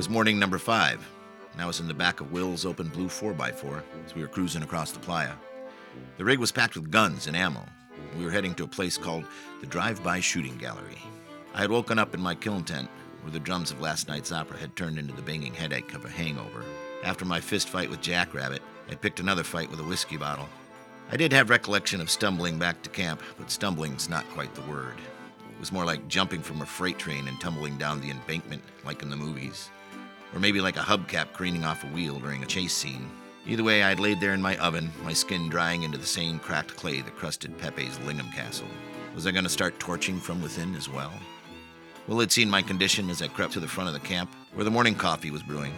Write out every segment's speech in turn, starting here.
was morning number five, and I was in the back of Will's open blue 4x4 as we were cruising across the playa. The rig was packed with guns and ammo. We were heading to a place called the Drive By Shooting Gallery. I had woken up in my kiln tent, where the drums of last night's opera had turned into the banging headache of a hangover. After my fist fight with Jackrabbit, I picked another fight with a whiskey bottle. I did have recollection of stumbling back to camp, but stumbling's not quite the word. It was more like jumping from a freight train and tumbling down the embankment, like in the movies. Or maybe like a hubcap careening off a wheel during a chase scene. Either way, I'd laid there in my oven, my skin drying into the same cracked clay that crusted Pepe's Lingham Castle. Was I going to start torching from within as well? Will had seen my condition as I crept to the front of the camp, where the morning coffee was brewing.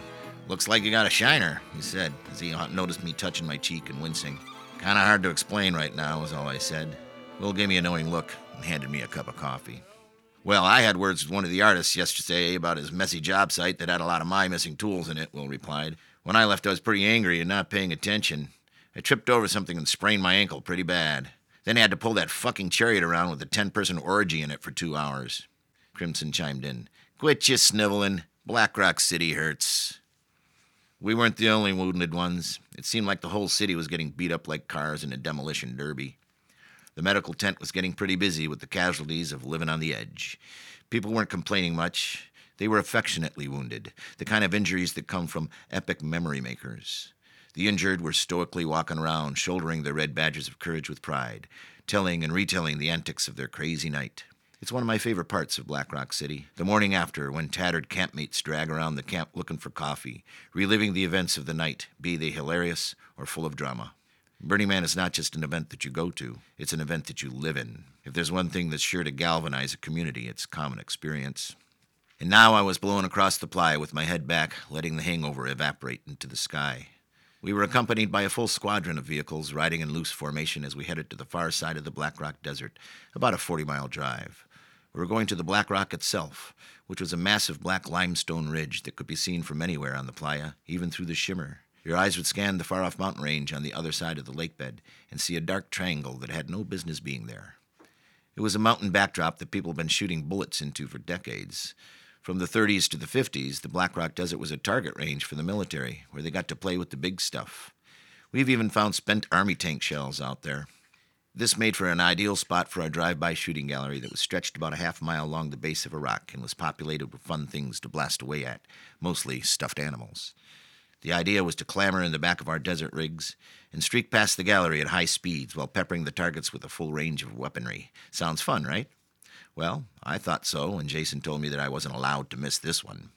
Looks like you got a shiner, he said, as he noticed me touching my cheek and wincing. Kinda hard to explain right now, was all I said. Will gave me a knowing look and handed me a cup of coffee. Well, I had words with one of the artists yesterday about his messy job site that had a lot of my missing tools in it, Will replied. When I left, I was pretty angry and not paying attention. I tripped over something and sprained my ankle pretty bad. Then I had to pull that fucking chariot around with a 10 person orgy in it for two hours. Crimson chimed in. Quit your sniveling. Black Rock City hurts. We weren't the only wounded ones. It seemed like the whole city was getting beat up like cars in a demolition derby. The medical tent was getting pretty busy with the casualties of living on the edge. People weren't complaining much. They were affectionately wounded, the kind of injuries that come from epic memory makers. The injured were stoically walking around, shouldering their red badges of courage with pride, telling and retelling the antics of their crazy night. It's one of my favorite parts of Black Rock City. The morning after, when tattered campmates drag around the camp looking for coffee, reliving the events of the night, be they hilarious or full of drama. Burning Man is not just an event that you go to, it's an event that you live in. If there's one thing that's sure to galvanize a community, it's common experience. And now I was blown across the playa with my head back, letting the hangover evaporate into the sky. We were accompanied by a full squadron of vehicles riding in loose formation as we headed to the far side of the Black Rock Desert, about a 40 mile drive. We were going to the Black Rock itself, which was a massive black limestone ridge that could be seen from anywhere on the playa, even through the shimmer. Your eyes would scan the far off mountain range on the other side of the lake bed and see a dark triangle that had no business being there. It was a mountain backdrop that people had been shooting bullets into for decades. From the 30s to the 50s, the Black Rock Desert was a target range for the military, where they got to play with the big stuff. We've even found spent army tank shells out there. This made for an ideal spot for our drive by shooting gallery that was stretched about a half mile along the base of a rock and was populated with fun things to blast away at, mostly stuffed animals. The idea was to clamber in the back of our desert rigs and streak past the gallery at high speeds while peppering the targets with a full range of weaponry. Sounds fun, right? Well, I thought so, and Jason told me that I wasn't allowed to miss this one.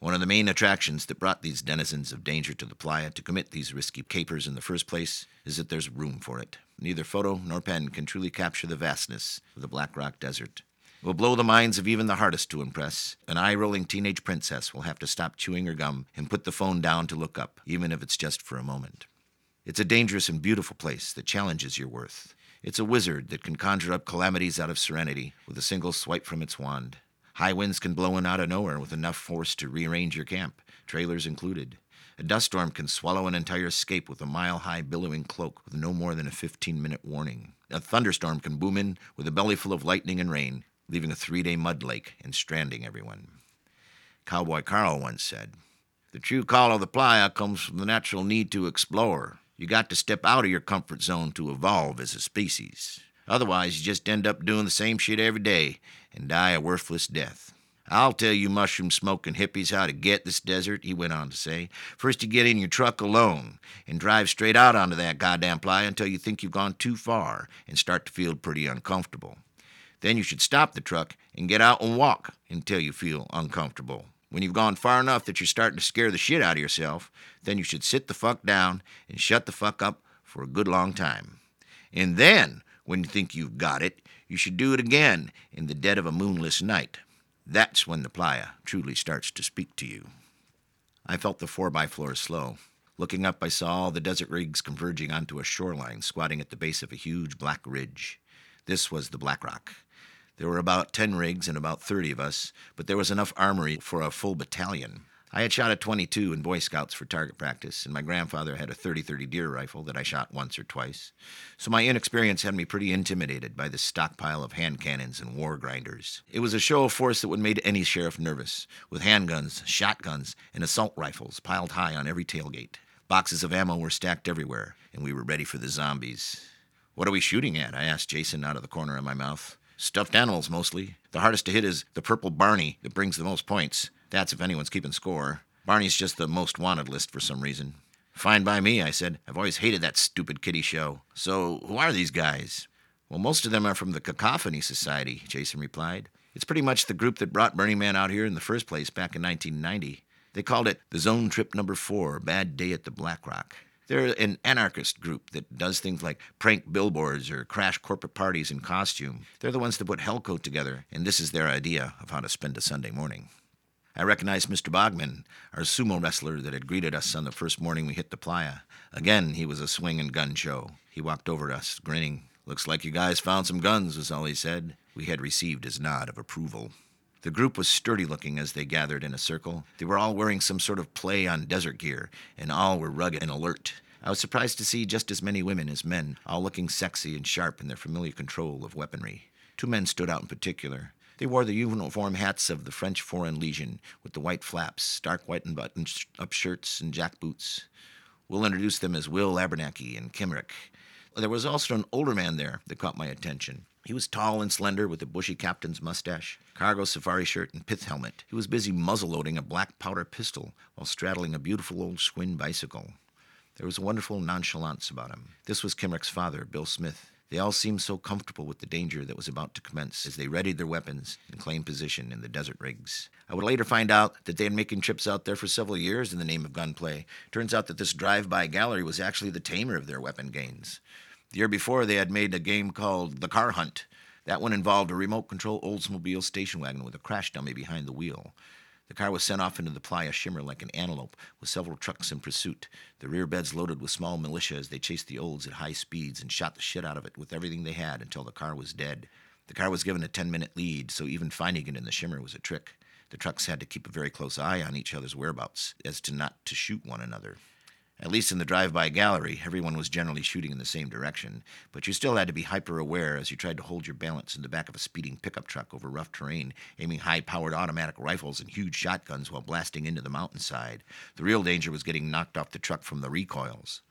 One of the main attractions that brought these denizens of danger to the playa to commit these risky capers in the first place is that there's room for it. Neither photo nor pen can truly capture the vastness of the Black Rock Desert. Will blow the minds of even the hardest to impress. An eye rolling teenage princess will have to stop chewing her gum and put the phone down to look up, even if it's just for a moment. It's a dangerous and beautiful place that challenges your worth. It's a wizard that can conjure up calamities out of serenity with a single swipe from its wand. High winds can blow in out of nowhere with enough force to rearrange your camp, trailers included. A dust storm can swallow an entire escape with a mile high billowing cloak with no more than a 15 minute warning. A thunderstorm can boom in with a belly full of lightning and rain, leaving a three day mud lake and stranding everyone. Cowboy Carl once said, The true call of the playa comes from the natural need to explore. You got to step out of your comfort zone to evolve as a species. Otherwise, you just end up doing the same shit every day and die a worthless death. I'll tell you mushroom smoking hippies how to get this desert, he went on to say. First, you get in your truck alone and drive straight out onto that goddamn playa until you think you've gone too far and start to feel pretty uncomfortable. Then you should stop the truck and get out and walk until you feel uncomfortable. When you've gone far enough that you're starting to scare the shit out of yourself, then you should sit the fuck down and shut the fuck up for a good long time. And then, when you think you've got it, you should do it again in the dead of a moonless night. That's when the playa truly starts to speak to you. I felt the four by floor slow. Looking up, I saw all the desert rigs converging onto a shoreline squatting at the base of a huge black ridge. This was the Black Rock. There were about 10 rigs and about 30 of us, but there was enough armory for a full battalion. I had shot a 22 in Boy Scouts for target practice, and my grandfather had a 30 30 deer rifle that I shot once or twice. So my inexperience had me pretty intimidated by this stockpile of hand cannons and war grinders. It was a show of force that would make any sheriff nervous, with handguns, shotguns, and assault rifles piled high on every tailgate. Boxes of ammo were stacked everywhere, and we were ready for the zombies. What are we shooting at? I asked Jason out of the corner of my mouth. Stuffed animals, mostly. The hardest to hit is the purple Barney that brings the most points. That's if anyone's keeping score. Barney's just the most wanted list for some reason. Fine by me, I said. I've always hated that stupid kitty show. So, who are these guys? Well, most of them are from the Cacophony Society, Jason replied. It's pretty much the group that brought Burning Man out here in the first place back in 1990. They called it the Zone Trip Number Four Bad Day at the Black Rock. They're an anarchist group that does things like prank billboards or crash corporate parties in costume. They're the ones that put Hellcoat together, and this is their idea of how to spend a Sunday morning. I recognized Mr. Bogman, our sumo wrestler that had greeted us on the first morning we hit the playa. Again, he was a swing and gun show. He walked over to us, grinning. Looks like you guys found some guns, was all he said. We had received his nod of approval. The group was sturdy looking as they gathered in a circle. They were all wearing some sort of play on desert gear, and all were rugged and alert. I was surprised to see just as many women as men, all looking sexy and sharp in their familiar control of weaponry. Two men stood out in particular. They wore the uniform hats of the French Foreign Legion with the white flaps, dark white and buttoned up shirts, and jack boots. We'll introduce them as Will Abernathy and Kimrick. There was also an older man there that caught my attention. He was tall and slender with a bushy captain's mustache, cargo safari shirt, and pith helmet. He was busy muzzle loading a black powder pistol while straddling a beautiful old Schwinn bicycle. There was a wonderful nonchalance about him. This was Kimrick's father, Bill Smith. They all seemed so comfortable with the danger that was about to commence as they readied their weapons and claimed position in the desert rigs. I would later find out that they had been making trips out there for several years in the name of gunplay. Turns out that this drive-by gallery was actually the tamer of their weapon gains. The year before, they had made a game called The Car Hunt. That one involved a remote control Oldsmobile station wagon with a crash dummy behind the wheel. The car was sent off into the playa shimmer like an antelope, with several trucks in pursuit, the rear beds loaded with small militia as they chased the olds at high speeds and shot the shit out of it with everything they had until the car was dead. The car was given a 10 minute lead, so even finding it in the shimmer was a trick. The trucks had to keep a very close eye on each other's whereabouts, as to not to shoot one another. At least in the drive by gallery, everyone was generally shooting in the same direction, but you still had to be hyper aware as you tried to hold your balance in the back of a speeding pickup truck over rough terrain, aiming high powered automatic rifles and huge shotguns while blasting into the mountainside. The real danger was getting knocked off the truck from the recoils.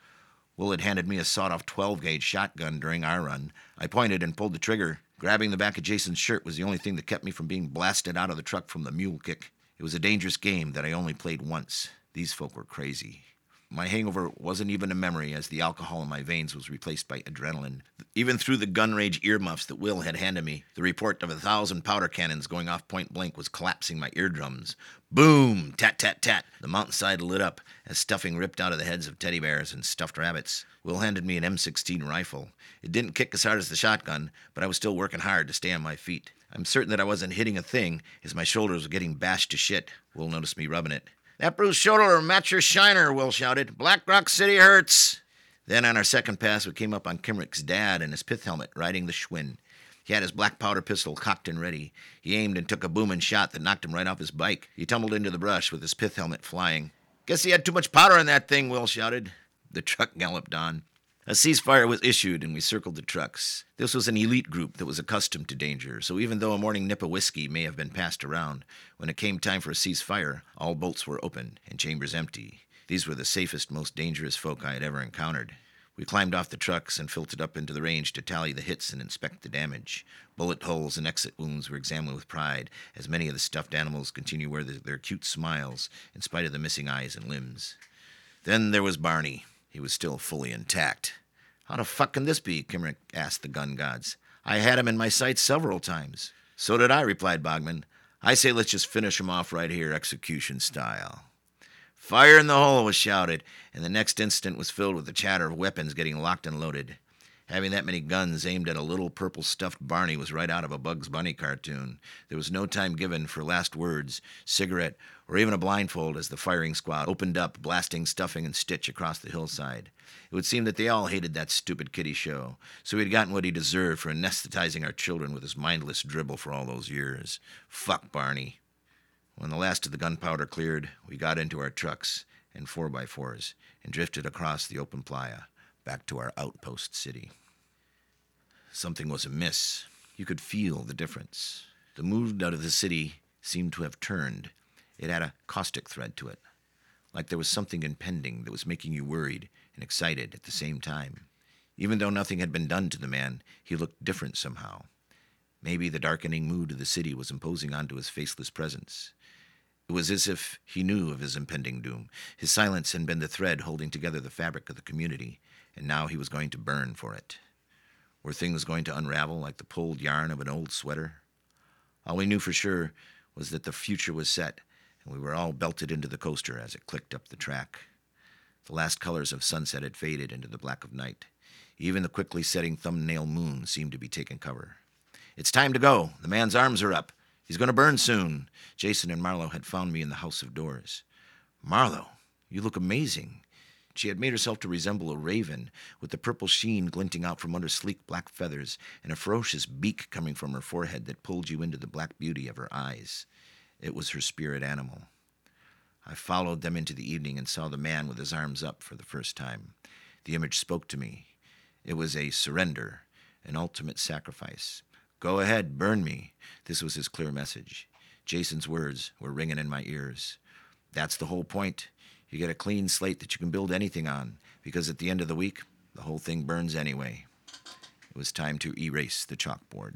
Will had handed me a sawed off 12 gauge shotgun during our run. I pointed and pulled the trigger. Grabbing the back of Jason's shirt was the only thing that kept me from being blasted out of the truck from the mule kick. It was a dangerous game that I only played once. These folk were crazy. My hangover wasn't even a memory as the alcohol in my veins was replaced by adrenaline. Even through the gun rage earmuffs that Will had handed me, the report of a thousand powder cannons going off point blank was collapsing my eardrums. Boom! Tat, tat, tat! The mountainside lit up as stuffing ripped out of the heads of teddy bears and stuffed rabbits. Will handed me an M16 rifle. It didn't kick as hard as the shotgun, but I was still working hard to stay on my feet. I'm certain that I wasn't hitting a thing as my shoulders were getting bashed to shit. Will noticed me rubbing it. That Bruce shoulder match your shiner, Will shouted. Black Rock City hurts. Then on our second pass, we came up on Kimrick's dad in his pith helmet, riding the Schwinn. He had his black powder pistol cocked and ready. He aimed and took a booming shot that knocked him right off his bike. He tumbled into the brush with his pith helmet flying. Guess he had too much powder in that thing, Will shouted. The truck galloped on. A ceasefire was issued and we circled the trucks. This was an elite group that was accustomed to danger, so even though a morning nip of whiskey may have been passed around, when it came time for a ceasefire, all bolts were open and chambers empty. These were the safest, most dangerous folk I had ever encountered. We climbed off the trucks and filtered up into the range to tally the hits and inspect the damage. Bullet holes and exit wounds were examined with pride, as many of the stuffed animals continued to wear their cute smiles in spite of the missing eyes and limbs. Then there was Barney. He was still fully intact. How the fuck can this be? Kimrick asked the gun gods. I had him in my sights several times. So did I, replied Bogman. I say let's just finish him off right here, execution style. Fire in the hole was shouted, and the next instant was filled with the chatter of weapons getting locked and loaded. Having that many guns aimed at a little purple stuffed Barney was right out of a Bugs Bunny cartoon. There was no time given for last words, cigarette, or even a blindfold as the firing squad opened up, blasting stuffing and stitch across the hillside. It would seem that they all hated that stupid kiddie show, so he'd gotten what he deserved for anesthetizing our children with his mindless dribble for all those years. Fuck Barney. When the last of the gunpowder cleared, we got into our trucks and 4x4s and drifted across the open playa back to our outpost city. Something was amiss. You could feel the difference. The mood out of the city seemed to have turned. It had a caustic thread to it, like there was something impending that was making you worried and excited at the same time. Even though nothing had been done to the man, he looked different somehow. Maybe the darkening mood of the city was imposing onto his faceless presence. It was as if he knew of his impending doom. His silence had been the thread holding together the fabric of the community, and now he was going to burn for it. Were things going to unravel like the pulled yarn of an old sweater? All we knew for sure was that the future was set, and we were all belted into the coaster as it clicked up the track. The last colors of sunset had faded into the black of night. Even the quickly setting thumbnail moon seemed to be taking cover. It's time to go. The man's arms are up. He's going to burn soon. Jason and Marlowe had found me in the house of doors. Marlowe, you look amazing. She had made herself to resemble a raven, with the purple sheen glinting out from under sleek black feathers, and a ferocious beak coming from her forehead that pulled you into the black beauty of her eyes. It was her spirit animal. I followed them into the evening and saw the man with his arms up for the first time. The image spoke to me. It was a surrender, an ultimate sacrifice. Go ahead, burn me. This was his clear message. Jason's words were ringing in my ears. That's the whole point. You get a clean slate that you can build anything on, because at the end of the week, the whole thing burns anyway. It was time to erase the chalkboard.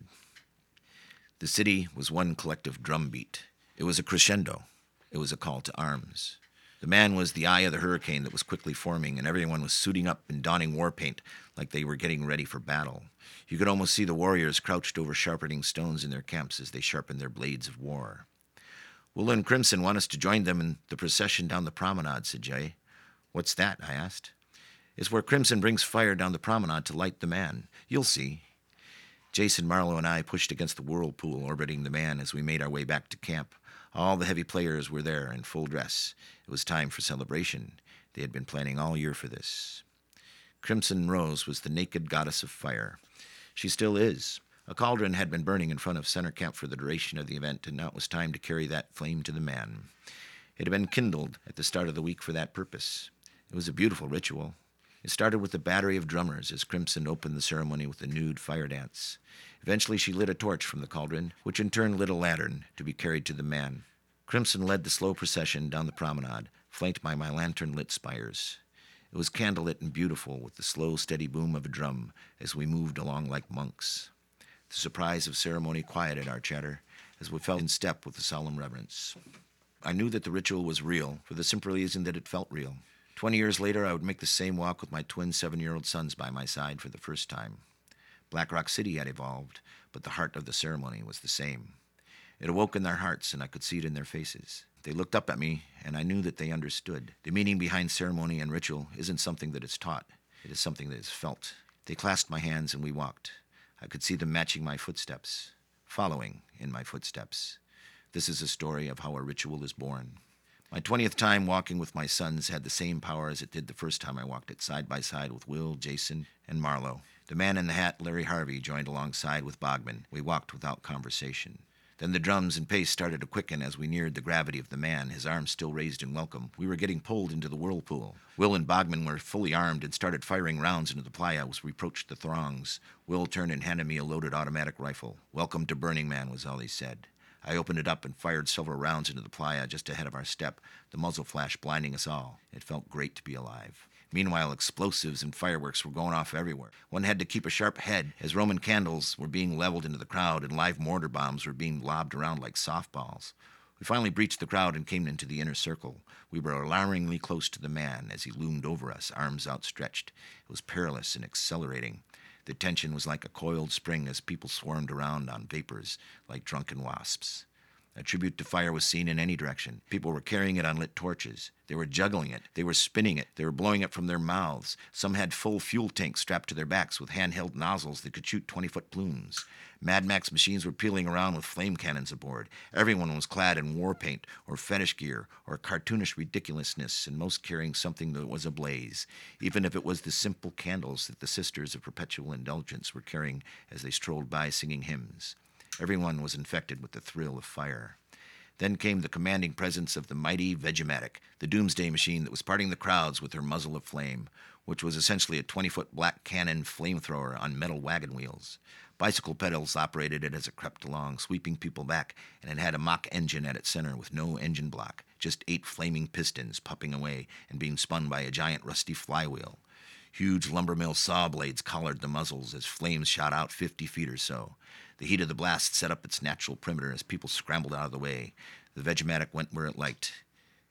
The city was one collective drumbeat. It was a crescendo. It was a call to arms. The man was the eye of the hurricane that was quickly forming, and everyone was suiting up and donning war paint like they were getting ready for battle. You could almost see the warriors crouched over sharpening stones in their camps as they sharpened their blades of war. And Crimson want us to join them in the procession down the promenade, said Jay. What's that? I asked. It's where Crimson brings fire down the promenade to light the man. You'll see. Jason Marlowe and I pushed against the whirlpool orbiting the man as we made our way back to camp. All the heavy players were there in full dress. It was time for celebration. They had been planning all year for this. Crimson Rose was the naked goddess of fire. She still is. A cauldron had been burning in front of center camp for the duration of the event, and now it was time to carry that flame to the man. It had been kindled at the start of the week for that purpose. It was a beautiful ritual. It started with a battery of drummers as Crimson opened the ceremony with a nude fire dance. Eventually, she lit a torch from the cauldron, which in turn lit a lantern to be carried to the man. Crimson led the slow procession down the promenade, flanked by my lantern lit spires. It was candlelit and beautiful with the slow, steady boom of a drum as we moved along like monks. The surprise of ceremony quieted our chatter as we fell in step with the solemn reverence. I knew that the ritual was real for the simple reason that it felt real. Twenty years later, I would make the same walk with my twin seven year old sons by my side for the first time. Black Rock City had evolved, but the heart of the ceremony was the same. It awoke in their hearts, and I could see it in their faces. They looked up at me, and I knew that they understood. The meaning behind ceremony and ritual isn't something that is taught, it is something that is felt. They clasped my hands, and we walked. I could see them matching my footsteps, following in my footsteps. This is a story of how a ritual is born. My 20th time walking with my sons had the same power as it did the first time I walked it side by side with Will, Jason, and Marlowe. The man in the hat, Larry Harvey, joined alongside with Bogman. We walked without conversation. Then the drums and pace started to quicken as we neared the gravity of the man, his arms still raised in welcome. We were getting pulled into the whirlpool. Will and Bogman were fully armed and started firing rounds into the playa as we approached the throngs. Will turned and handed me a loaded automatic rifle. Welcome to Burning Man, was all he said. I opened it up and fired several rounds into the playa just ahead of our step, the muzzle flash blinding us all. It felt great to be alive. Meanwhile, explosives and fireworks were going off everywhere. One had to keep a sharp head as Roman candles were being leveled into the crowd and live mortar bombs were being lobbed around like softballs. We finally breached the crowd and came into the inner circle. We were alarmingly close to the man as he loomed over us, arms outstretched. It was perilous and accelerating. The tension was like a coiled spring as people swarmed around on vapors like drunken wasps. A tribute to fire was seen in any direction. People were carrying it on lit torches. They were juggling it. They were spinning it. They were blowing it from their mouths. Some had full fuel tanks strapped to their backs with handheld nozzles that could shoot 20 foot plumes. Mad Max machines were peeling around with flame cannons aboard. Everyone was clad in war paint or fetish gear or cartoonish ridiculousness, and most carrying something that was ablaze, even if it was the simple candles that the Sisters of Perpetual Indulgence were carrying as they strolled by singing hymns. Everyone was infected with the thrill of fire. Then came the commanding presence of the mighty Vegematic, the doomsday machine that was parting the crowds with her muzzle of flame, which was essentially a 20 foot black cannon flamethrower on metal wagon wheels. Bicycle pedals operated it as it crept along, sweeping people back, and it had a mock engine at its center with no engine block, just eight flaming pistons puffing away and being spun by a giant rusty flywheel. Huge lumber mill saw blades collared the muzzles as flames shot out 50 feet or so. The heat of the blast set up its natural perimeter as people scrambled out of the way. The Vegematic went where it liked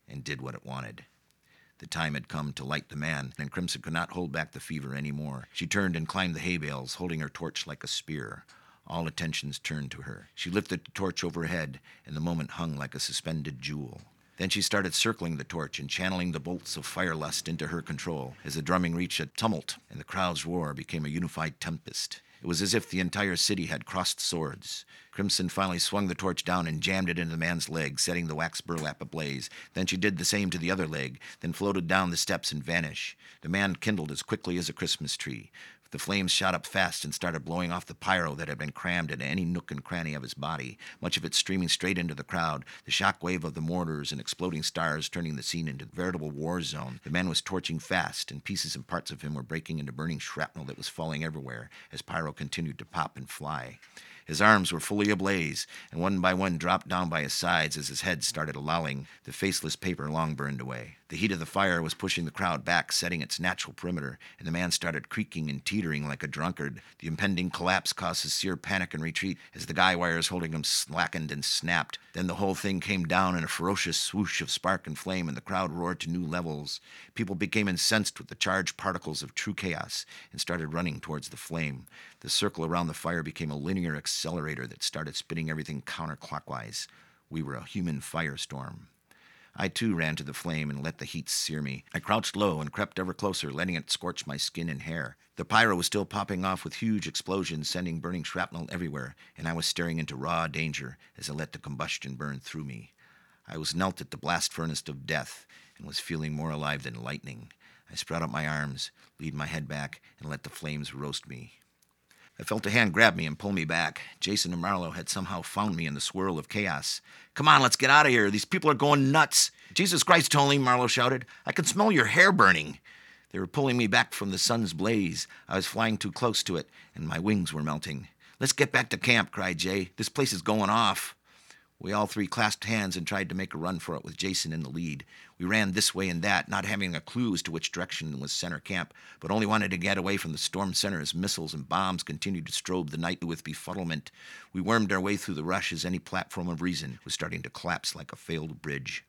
and did what it wanted. The time had come to light the man, and Crimson could not hold back the fever any more. She turned and climbed the hay bales, holding her torch like a spear. All attentions turned to her. She lifted the torch overhead, and the moment hung like a suspended jewel. Then she started circling the torch and channeling the bolts of fire lust into her control as the drumming reached a tumult and the crowd's roar became a unified tempest. It was as if the entire city had crossed swords. Crimson finally swung the torch down and jammed it into the man's leg, setting the wax burlap ablaze. Then she did the same to the other leg, then floated down the steps and vanished. The man kindled as quickly as a Christmas tree. The flames shot up fast and started blowing off the pyro that had been crammed into any nook and cranny of his body, much of it streaming straight into the crowd, the shock wave of the mortars and exploding stars turning the scene into a veritable war zone. The man was torching fast, and pieces and parts of him were breaking into burning shrapnel that was falling everywhere as pyro continued to pop and fly. His arms were fully ablaze, and one by one dropped down by his sides as his head started lolling. The faceless paper long burned away. The heat of the fire was pushing the crowd back, setting its natural perimeter, and the man started creaking and teetering like a drunkard. The impending collapse caused sincere panic and retreat as the guy wires holding him slackened and snapped. Then the whole thing came down in a ferocious swoosh of spark and flame, and the crowd roared to new levels. People became incensed with the charged particles of true chaos and started running towards the flame. The circle around the fire became a linear accelerator that started spinning everything counterclockwise. We were a human firestorm. I too ran to the flame and let the heat sear me. I crouched low and crept ever closer, letting it scorch my skin and hair. The pyro was still popping off with huge explosions, sending burning shrapnel everywhere, and I was staring into raw danger as I let the combustion burn through me. I was knelt at the blast furnace of death and was feeling more alive than lightning. I spread out my arms, leaned my head back, and let the flames roast me. I felt a hand grab me and pull me back. Jason and Marlowe had somehow found me in the swirl of chaos. Come on, let's get out of here. These people are going nuts. Jesus Christ, Tony, Marlowe shouted. I can smell your hair burning. They were pulling me back from the sun's blaze. I was flying too close to it, and my wings were melting. Let's get back to camp, cried Jay. This place is going off. We all three clasped hands and tried to make a run for it with Jason in the lead. We ran this way and that, not having a clue as to which direction was center camp, but only wanted to get away from the storm center as missiles and bombs continued to strobe the night with befuddlement. We wormed our way through the rush as any platform of reason was starting to collapse like a failed bridge.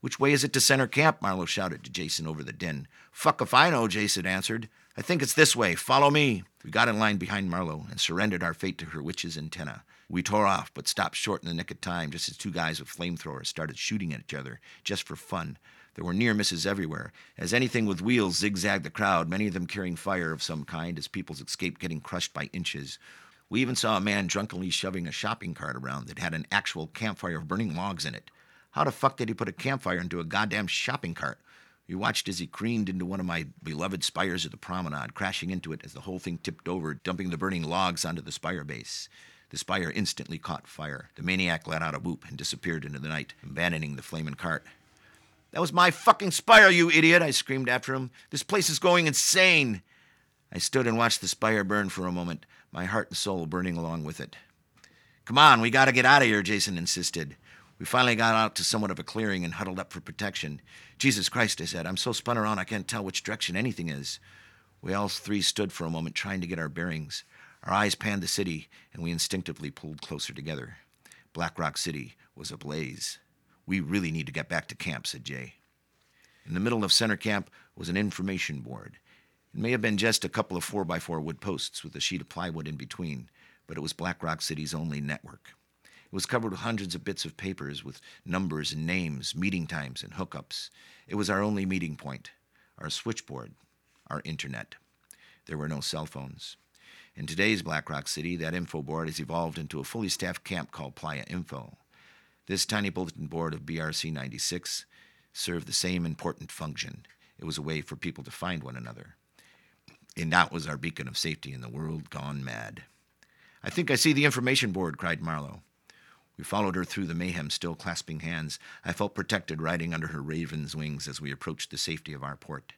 Which way is it to center camp? Marlowe shouted to Jason over the din. Fuck if I know, Jason answered. I think it's this way. Follow me. We got in line behind Marlowe and surrendered our fate to her witch's antenna. We tore off, but stopped short in the nick of time just as two guys with flamethrowers started shooting at each other, just for fun. There were near misses everywhere. As anything with wheels zigzagged the crowd, many of them carrying fire of some kind as people's escaped getting crushed by inches. We even saw a man drunkenly shoving a shopping cart around that had an actual campfire of burning logs in it. How the fuck did he put a campfire into a goddamn shopping cart? We watched as he careened into one of my beloved spires of the promenade, crashing into it as the whole thing tipped over, dumping the burning logs onto the spire base. The spire instantly caught fire. The maniac let out a whoop and disappeared into the night, abandoning the flaming cart. That was my fucking spire, you idiot! I screamed after him. This place is going insane! I stood and watched the spire burn for a moment, my heart and soul burning along with it. Come on, we gotta get out of here, Jason insisted. We finally got out to somewhat of a clearing and huddled up for protection. Jesus Christ, I said, I'm so spun around I can't tell which direction anything is. We all three stood for a moment trying to get our bearings. Our eyes panned the city, and we instinctively pulled closer together. Black Rock City was ablaze. We really need to get back to camp, said Jay. In the middle of center camp was an information board. It may have been just a couple of 4 by 4 wood posts with a sheet of plywood in between, but it was Black Rock City's only network. It was covered with hundreds of bits of papers with numbers and names, meeting times, and hookups. It was our only meeting point, our switchboard, our internet. There were no cell phones. In today's Black Rock City, that info board has evolved into a fully staffed camp called Playa Info. This tiny bulletin board of BRC 96 served the same important function. It was a way for people to find one another. And that was our beacon of safety in the world gone mad. I think I see the information board, cried Marlowe. We followed her through the mayhem, still clasping hands. I felt protected riding under her raven's wings as we approached the safety of our port.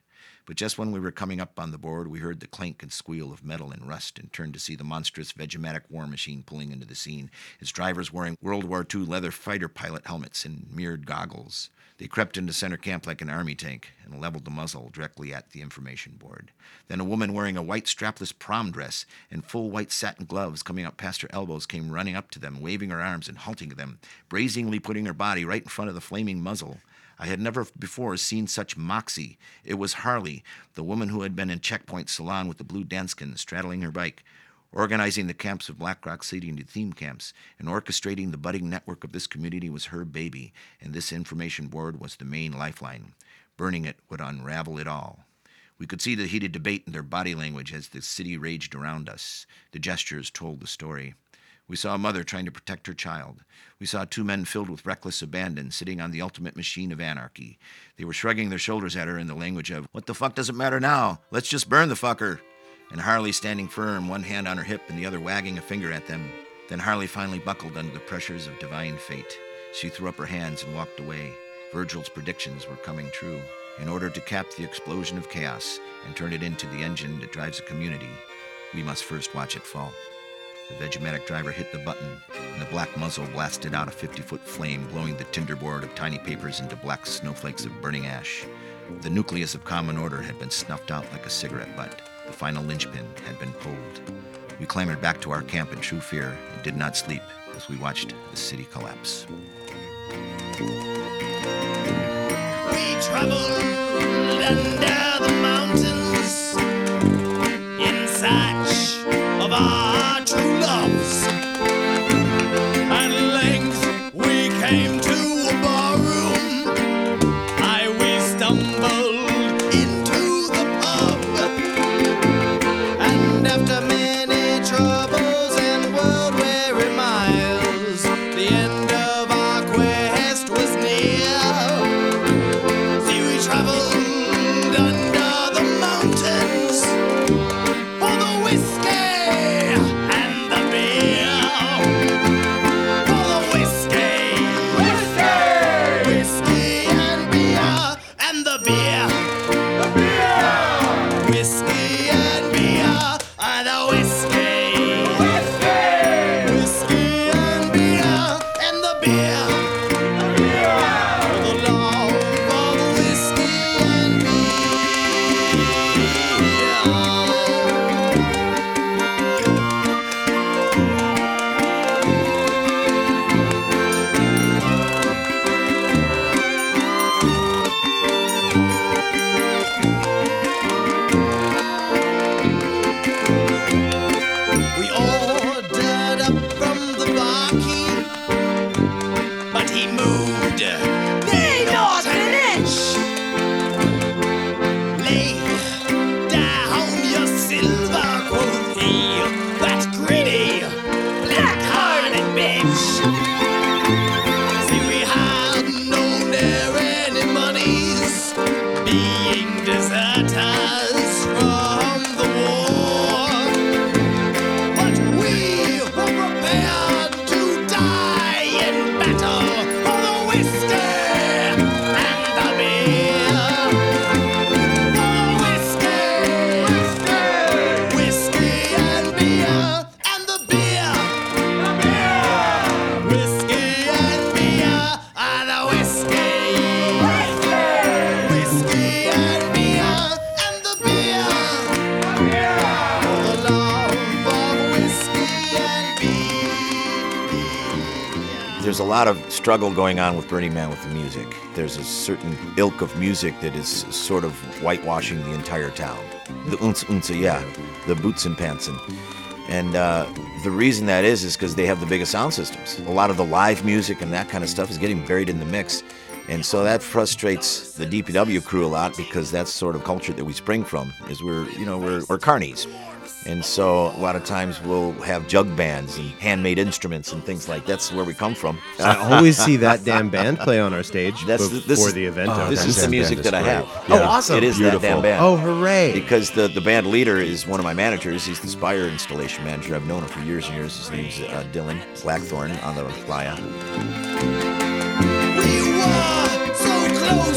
But just when we were coming up on the board, we heard the clank and squeal of metal and rust and turned to see the monstrous Vegematic war machine pulling into the scene, its drivers wearing World War II leather fighter pilot helmets and mirrored goggles. They crept into center camp like an army tank and leveled the muzzle directly at the information board. Then a woman wearing a white strapless prom dress and full white satin gloves coming up past her elbows came running up to them, waving her arms and halting them, brazenly putting her body right in front of the flaming muzzle. I had never before seen such moxie. It was Harley, the woman who had been in Checkpoint Salon with the blue Danskin, straddling her bike, organizing the camps of Black Rock City into theme camps, and orchestrating the budding network of this community was her baby, and this information board was the main lifeline. Burning it would unravel it all. We could see the heated debate in their body language as the city raged around us. The gestures told the story. We saw a mother trying to protect her child. We saw two men filled with reckless abandon sitting on the ultimate machine of anarchy. They were shrugging their shoulders at her in the language of, What the fuck does it matter now? Let's just burn the fucker. And Harley standing firm, one hand on her hip and the other wagging a finger at them. Then Harley finally buckled under the pressures of divine fate. She threw up her hands and walked away. Virgil's predictions were coming true. In order to cap the explosion of chaos and turn it into the engine that drives a community, we must first watch it fall. The Vegematic driver hit the button, and the black muzzle blasted out a 50 foot flame, blowing the tinderboard of tiny papers into black snowflakes of burning ash. The nucleus of common order had been snuffed out like a cigarette butt. The final linchpin had been pulled. We clambered back to our camp in true fear and did not sleep as we watched the city collapse. We traveled under the mountains Lay There's a lot of struggle going on with Burning Man with the music. There's a certain ilk of music that is sort of whitewashing the entire town. The unza unza, yeah, the boots and pants. And, and uh, the reason that is, is because they have the biggest sound systems. A lot of the live music and that kind of stuff is getting buried in the mix. And so that frustrates the DPW crew a lot because that's sort of culture that we spring from, is we're, you know, we're, we're carnies. And so a lot of times we'll have jug bands and handmade instruments and things like that's where we come from. I always see that damn band play on our stage That's before this is- the event. Oh, this that is the music that I have. great. Oh, awesome. It is that damn band. oh, hooray! Because the, the band leader is one of my managers. He's the Spire installation manager. I've known him for years and years. His name's uh, Dylan Blackthorn on the playa. We were so close, we could smell